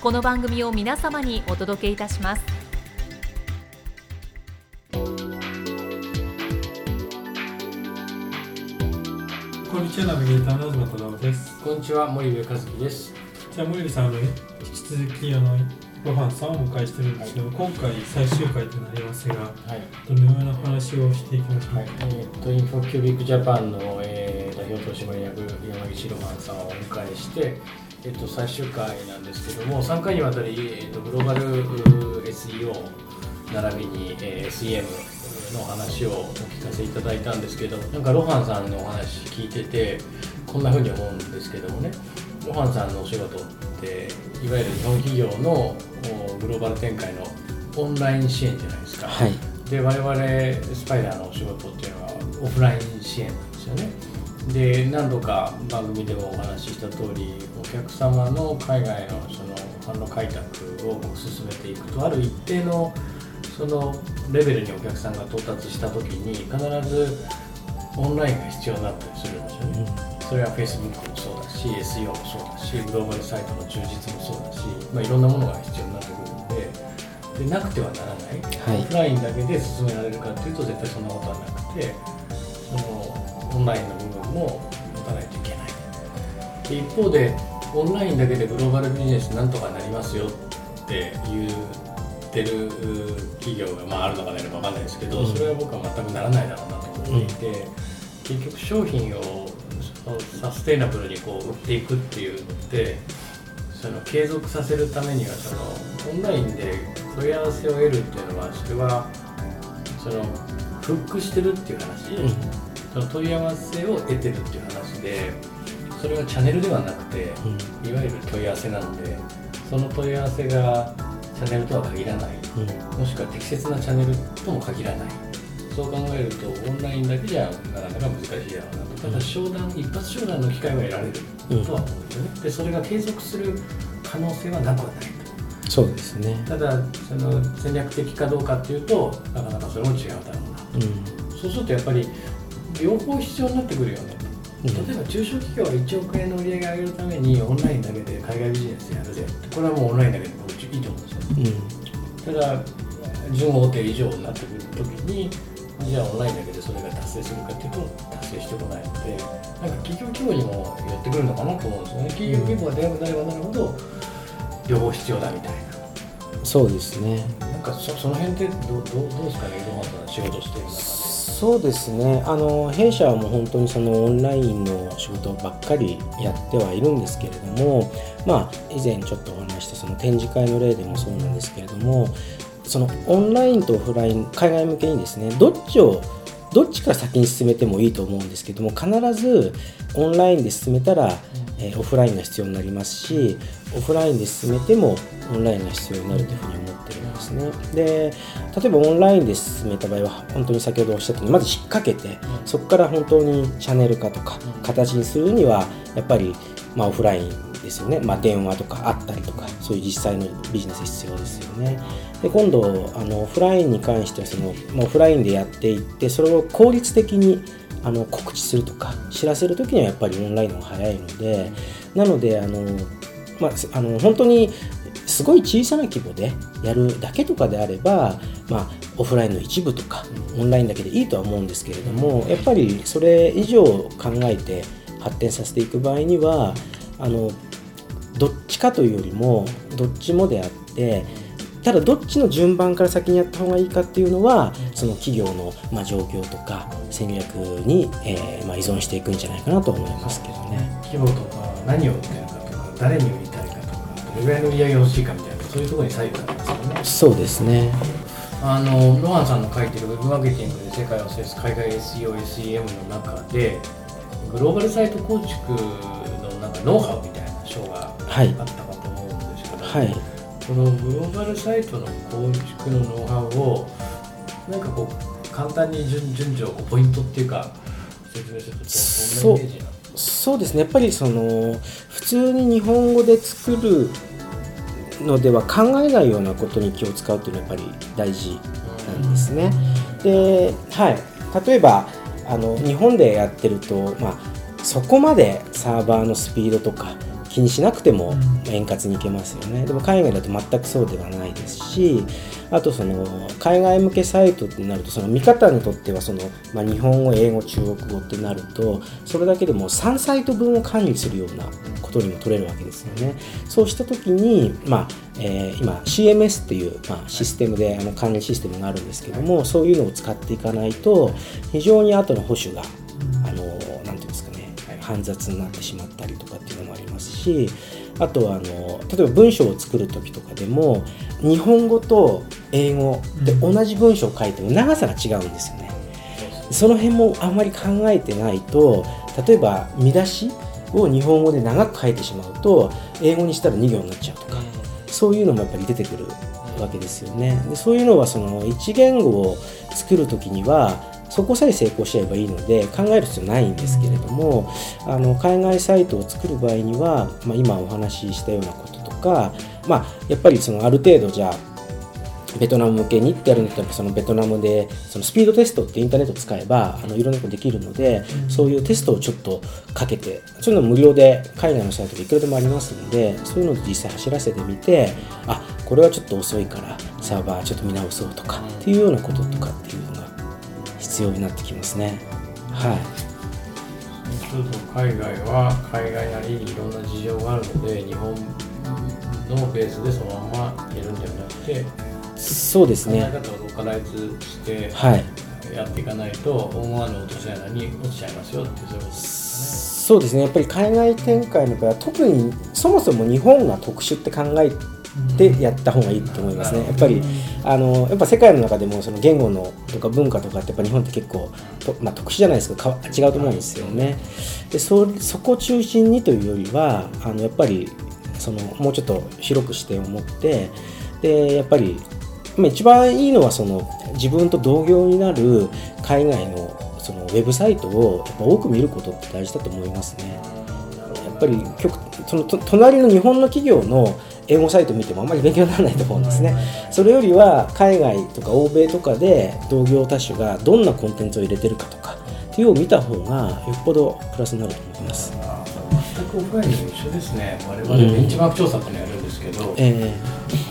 この番組を皆様にお届けいたしますこんにちは、ナビゲーターの東忠夫です。こんにちは、森部和樹です。じゃあ、森部さん、あの、引き続き、あの、ロハンさんをお迎えしてるんですけど、今回最終回となりますが、はい。どのような話をしていきましょうか？はい、えーっと、インフォキュービックジャパンの、えー代表取締役、山岸ロマンさんをお迎えして、えーっと、最終回なんですけども、3回にわたり、えーっと、グローバル SEO 並びに、えー SEM の話をお聞かせいただいたんですけど、なんかロハンさんのお話聞いてて、こんな風に思うんですけどもね、ロハンさんのお仕事って、いわゆる日本企業のおグローバル展開のオンライン支援じゃないですか。はい、で我々スパイダーのお仕事っていうのはオフライン支援なんですよね。で何度か番組でもお話しした通りお客様の海外のその販路開拓を進めていくとある一定のそのレベルにお客さんが到達した時に必ずオンラインが必要になったりするんですよね、それは Facebook もそうだし SEO もそうだしグローバルサイトの充実もそうだし、まあ、いろんなものが必要になってくるのででなくてはならない。はいオフラインだけで進められるかというと絶対そんなことはなくてそのオンラインの部分も持たないといけない。で一方でオンラインだけでグローバルビジネスなんとかなりますよって言ってるう企業が、まあ、あるのかないのか分かんないですけど、うん。それは僕は全くならないだろうなと思っていて、結局商品をサステイナブルにこう売っていくっていうのってその継続させるためにはそのオンラインで問い合わせを得るっていうのはそれはそのフックしてるっていう話、その問い合わせを得てるっていう話でそれはチャンネルではなくていわゆる問い合わせなのでその問い合わせがチャンネルとは限らない。もしくは適切なチャンネルとも限らない。そう考えるとオンラインだけじゃなかなか難しいだろうなと。ただ商談一発商談の機会は得られるとは思うんですよね。でそれが継続する可能性はなくはないと。そうですね。ただその戦略的かどうかっていうとなかなかそれも違うだろうなうん、そうするとやっぱり両方必要になってくるよね。うん例えば中小企業は1億円の売り上げを上げるためにオンラインだけで海外ビジネスやるぜ。これはもうオンラインだけで僕いいと思うんですよ。うん、ただ準大手以上になってくるときにじゃあオンラインだけでそれが達成するかっていうと達成してこないのでなんか企業規模にも寄ってくるのかなと思うんですよね。企業規模がでかくなればなるほど両方必要だみたいそうですね。ななんかそその辺ってどうどうどうですかね井戸端仕事してる中でそうですね。あの弊社はもう本当にそのオンラインの仕事ばっかりやってはいるんですけれども、まあ以前ちょっとお話ししたその展示会の例でもそうなんですけれども、そのオンラインとオフライン海外向けにですね、どっちをどっちから先に進めてもいいと思うんですけども必ずオンラインで進めたら、えーオフラインが必要になりますしオフラインで進めてもオンラインが必要になるというふうに思ってるんですね。で例えばオンラインで進めた場合は本当に先ほどおっしゃったようにまず引っ掛けてそこから本当にチャンネル化とか形にするにはやっぱり、まあ、オフラインですよね、まあ、電話とかあったりとかそういう実際のビジネス必要ですよね。で今度あのオフラインに関してはその、まあ、オフラインでやっていってそれを効率的にあの告知するとか知らせる時にはやっぱりオンラインの方が早いのでなのであの、まあ、あの本当にすごい小さな規模でやるだけとかであれば、まあ、オフラインの一部とかオンラインだけでいいとは思うんですけれどもやっぱりそれ以上考えて発展させていく場合にはあのどっちかというよりもどっちもであってただどっちの順番から先にやった方がいいかっていうのはその企業のまあ状況とか戦略に、えーまあ依存していくんじゃないかなと思いますけどね。規模とか何を売ってるかとか誰に売りたいかとかどれぐらいの売り上げが欲しいかみたいなそういうところに左右されますよねそうですね。あのロハンさんの書いてるウェブマーケティングで世界を制す海外 SEO、SEM の中でグローバルサイト構築のなんかノウハウみたいな章があはいったかと思うんですけど、はい。このグローバルサイトの構築のノウハウをなんかこう簡単に順順序ポイントっていうか説明するとどどんなイメージなの？そうですね。やっぱりその普通に日本語で作るのでは考えないようなことに気を使うっていうのはやっぱり大事なんですね。で、はい、例えばあの日本でやってると、まあ、そこまでサーバーのスピードとか気にしなくても円滑にいけますよね。でも海外だと全くそうではないですしあとその海外向けサイトになるとその見方にとってはその、まあ、日本語英語中国語ってなるとそれだけでも3サイト分を管理するようなことにも取れるわけですよね。そうした時に、まあえー今 CMS っていう、まあ、システムであの管理システムがあるんですけどもそういうのを使っていかないと非常に後の保守があのなんていうんですかね煩雑になってしまったりとかっていうのもありますしあとはあの例えば文章を作る時とかでも日本語と英語で同じ文章を書いても長さが違うんですよね。その辺もあんまり考えてないと例えば見出しを日本語で長く書いてしまうと英語にしたら2行になっちゃうとかそういうのもやっぱり出てくるわけですよね。でそういうのはその一言語を作る時にはそこさえ成功しちゃえばいいので考える必要ないんですけれどもあの海外サイトを作る場合には、まあ、今お話ししたようなこととか、まあ、やっぱりそのある程度じゃあベトナム向けにってやるんだったらそのベトナムでそのスピードテストってインターネットを使えばあのいろんなことできるので、そういうテストをちょっとかけてそういうの無料で海外のサイトでいくらでもありますのでそういうので実際走らせてみてあこれはちょっと遅いからサーバーちょっと見直そうとかっていうようなこととかっていうのが必要になってきますね。はいちょっと海外は海外なりにいろんな事情があるので日本のベースでそのままやるんではなくてそうです考えね。方をローカライズしてはい。やっていかないと思わぬ落とし穴に落ちちゃいますよってそういうことですそうですね。やっぱり海外展開の場合は特にそもそも日本が特殊って考えてやった方がいいと思いますね。やっぱりあのやっぱ世界の中でもその言語のとか文化とかってやっぱ日本って結構と、まあ、特殊じゃないですけど違うと思うんですよね。でそそこを中心にというよりはあのやっぱりそのもうちょっと広く視点を持ってでやっぱりまあ一番いいのはその自分と同業になる海外のそのウェブサイトをやっぱ多く見ることって大事だと思いますね。やっぱり極そのと隣の日本の企業の英語サイト見てもあんまり勉強にならないと思うんですね。それよりは海外とか欧米とかで同業他社がどんなコンテンツを入れてるかとかっていうのを見た方がよっぽどプラスになると思います。全くオフライ一緒ですね我々ベンチマーク調査っていうのをやるんですけど、え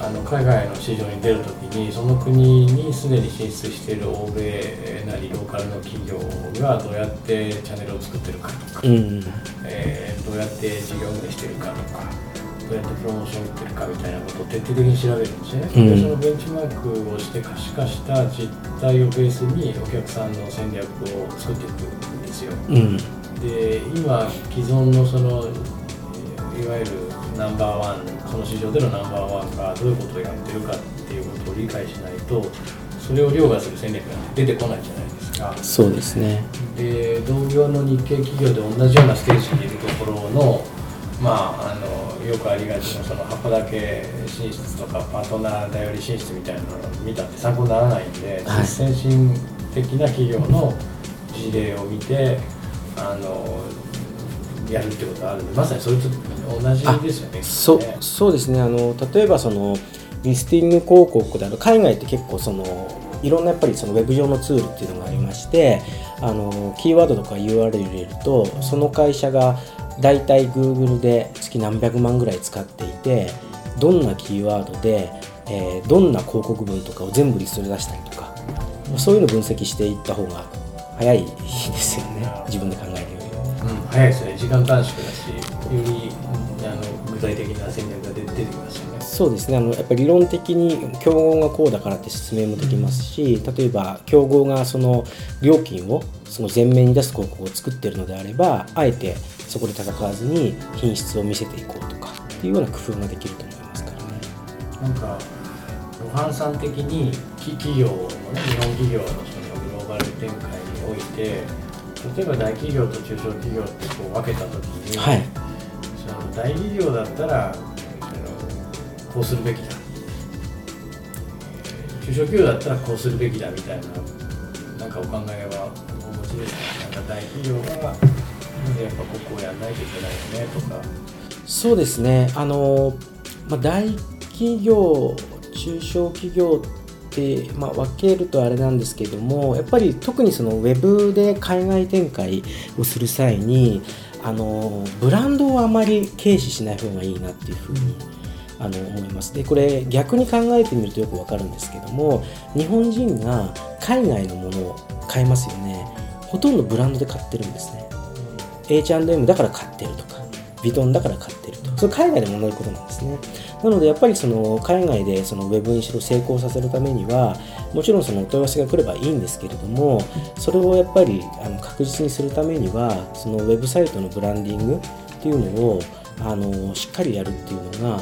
あの海外の市場に出るときにその国にすでに進出している欧米なりローカルの企業がどうやってチャンネルを作ってるかとか、ーうんえーどうやって事業運営してるかとかどうやってプロモーション打ってるかみたいなことを徹底的に調べるんですね、うん。でそのベンチマークをして可視化した実態をベースにお客さんの戦略を作っていくんですよ。うん。で今既存のそのいわゆるナンバーワンその市場でのナンバーワンがどういうことをやってるかっていうことを理解しないとそれを凌駕する戦略なんて出てこないじゃないですか。そうですね。で同業の日系企業で同じようなステージにいるところのまああのよくありがちなその箱だけ進出とかパートナー頼り進出みたいなのを見たって参考にならないんで、はい先進的な企業の事例を見てあのやるってことがあるんでまさにそれと同じですよね。そそうですねあの例えばそのリスティング広告である海外って結構そのいろんなやっぱりそのウェブ上のツールっていうのがありましてあのキーワードとか URL 入れるとその会社が大体 Google で月何百万ぐらい使っていてどんなキーワードで、えーどんな広告文とかを全部リストで出したりとかそういうの分析していった方が早いですよね自分で考えるより。うん、早いですね時間短縮だしよりあの具体的な戦略そうですねあのやっぱり理論的に競合がこうだからって説明もできますし、例えば競合がその料金をその前面に出す広告を作っているのであればあえてそこで戦わずに品質を見せていこうとかっていうような工夫ができると思いますからね。なんかロハンさん的にき企業のね日本企業のそのグローバル展開において例えば大企業と中小企業ってこう分けた時に、はいその大企業だったらこうするべきだ。中小企業だったらこうするべきだみたいななんかお考えはお持ちですかなんか大企業がなんでやっぱここをやんないといけないよねとか。そうですね。あの、まあ、大企業中小企業って、まあ、分けるとあれなんですけどもやっぱり特にそのウェブで海外展開をする際にあのブランドをあまり軽視しない方がいいなっていうふうにあの思います。でこれ逆に考えてみるとよくわかるんですけども日本人が海外のものを買いますよね。ほとんどブランドで買ってるんですね。H&M だから買ってるとかヴィトンだから買ってるとそれ海外で物言うことなんですね。なのでやっぱりその海外でそのウェブにしろ成功させるためにはもちろんそのお問い合わせが来ればいいんですけれどもそれをやっぱりあの確実にするためにはそのウェブサイトのブランディングっていうのをあのしっかりやるっていうのが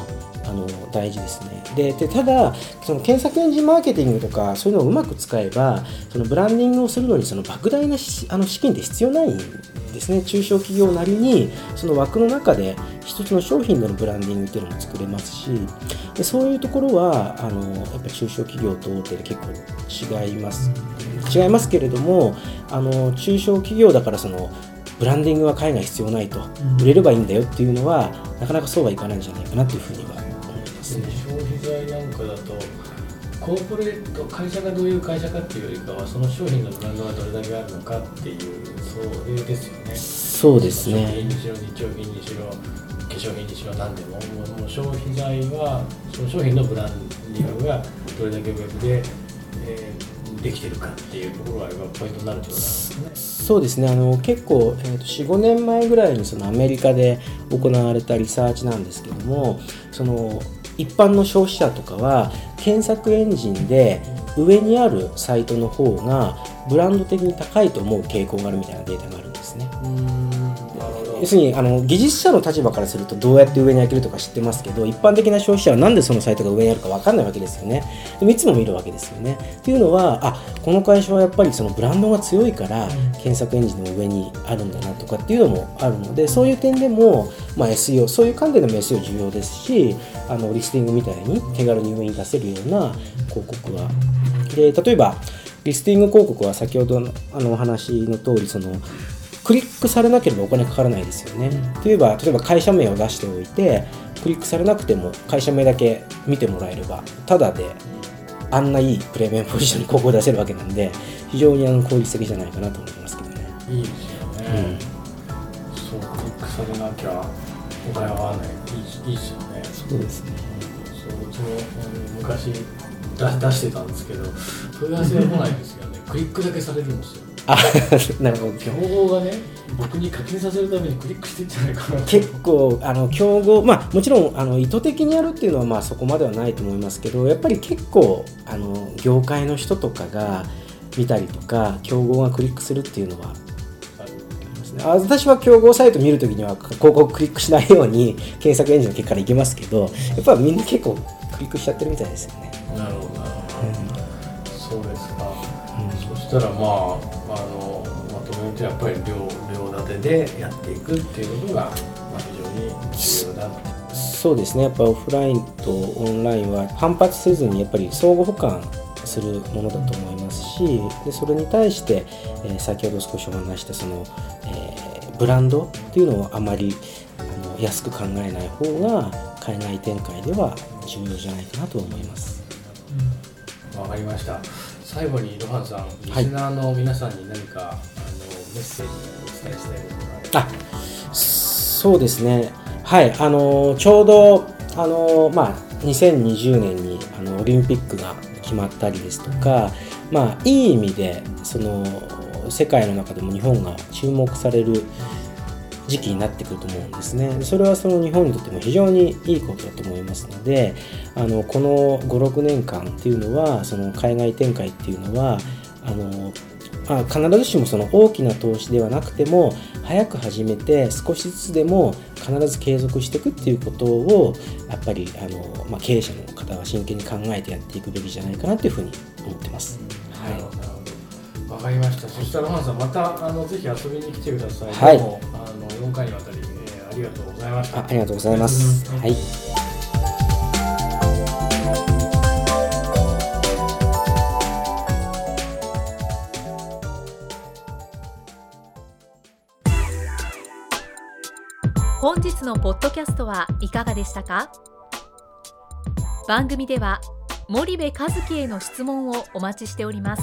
あの大事ですね。ででただその検索エンジンマーケティングとかそういうのをうまく使えばそのブランディングをするのにその莫大なあの資金って必要ないんですね。中小企業なりにその枠の中で一つの商品でのブランディングっていうのも作れますしでそういうところはあのやっぱ中小企業と大手で結構違います。違いますけれどもあの中小企業だからそのブランディングは海外必要ないと。売れればいいんだよっていうのはなかなかそうはいかないんじゃないかなというふうにはますね。消費財なんかだとコーポレート会社がどういう会社かっていうよりかはその商品のブランドがどれだけあるのかっていうそれですよねそうです食ね品にしろ日用品にしろ化粧品にしろ何でももう消費財はその商品のブランディングがどれだけウェブで、えーできてるかっていうところがポイントになるってことなんですね。そうですねあの結構、えーと45年前ぐらいにそのアメリカで行われたリサーチなんですけどもその一般の消費者とかは検索エンジンで上にあるサイトの方がブランド的に高いと思う傾向があるみたいなデータがあるん。要するにあの技術者の立場からするとどうやって上に上げるとか知ってますけど一般的な消費者はなんでそのサイトが上にあるか分かんないわけですよね。でもいつも見るわけですよね。っていうのはあこの会社はやっぱりそのブランドが強いから検索エンジンの上にあるんだなとかっていうのもあるのでそういう点でも、まあ、SEO そういう観点でも SEO 重要ですしあのリスティングみたいに手軽に上に出せるような広告は。で例えばリスティング広告は先ほどのあのお話の通りそのクリックされなければお金かからないですよね。といえば例えば会社名を出しておいてクリックされなくても会社名だけ見てもらえればただであんないいプレミアムポジションに広告を出せるわけなんで非常にあの効率的じゃないかなと思いますけどね。いいですよね。そう、クリックされなきゃお金は合わない。いいしいいですよね。そうですね。そううちも昔出出してたんですけど、問い合わせが来ないんですよね。クリックだけされるんですよ。あ なるほど。競合がね、僕に課金させるためにクリックしてんじゃないかなと。結構あの競合まあもちろんあの意図的にやるっていうのはまあそこまではないと思いますけどやっぱり結構あの業界の人とかが見たりとか競合がクリックするっていうのはありますねあ私は競合サイト見るときには広告クリックしないように検索エンジンの結果からいけますけどやっぱりみんな結構クリックしちゃってるみたいですよね。なるほどなるほど。そうですか。そしたらまああのまとめるとやっぱり両両立てでやっていくっていうことがまあ非常に重要だと。そうですねやっぱオフラインとオンラインは反発せずにやっぱり相互補完するものだと思いますしでそれに対して、えー先ほど少しお話したその、えーブランドっていうのをあまりあの安く考えない方が海外展開では重要じゃないかなと思います。わかりました。最後にロハンさん、リはい。スナーの皆さんに何か、あのメッセージをお伝えしたいことがあれそうですね、はい、あのちょうど、あのまあ、2020年にあのオリンピックが決まったりですとか、まあ、いい意味でその世界の中でも日本が注目される時期になってくると思うんですね。それはその日本にとっても非常にいいことだと思いますのであのこの56年間っていうのはその海外展開っていうのはあのまあ、必ずしもその大きな投資ではなくても早く始めて少しずつでも必ず継続していくっていうことをやっぱりあの、まあ、経営者の方は真剣に考えてやっていくべきじゃないかなというふうに思ってます。はい、わかりました。そしたら、ハンさん、また、あの、ぜひ遊びに来てください。はい。あの、4回にわたり、えー、ありがとうございました。あありがとうございます。はい。本日のポッドキャストはいかがでしたか？番組では森部一樹への質問をお待ちしております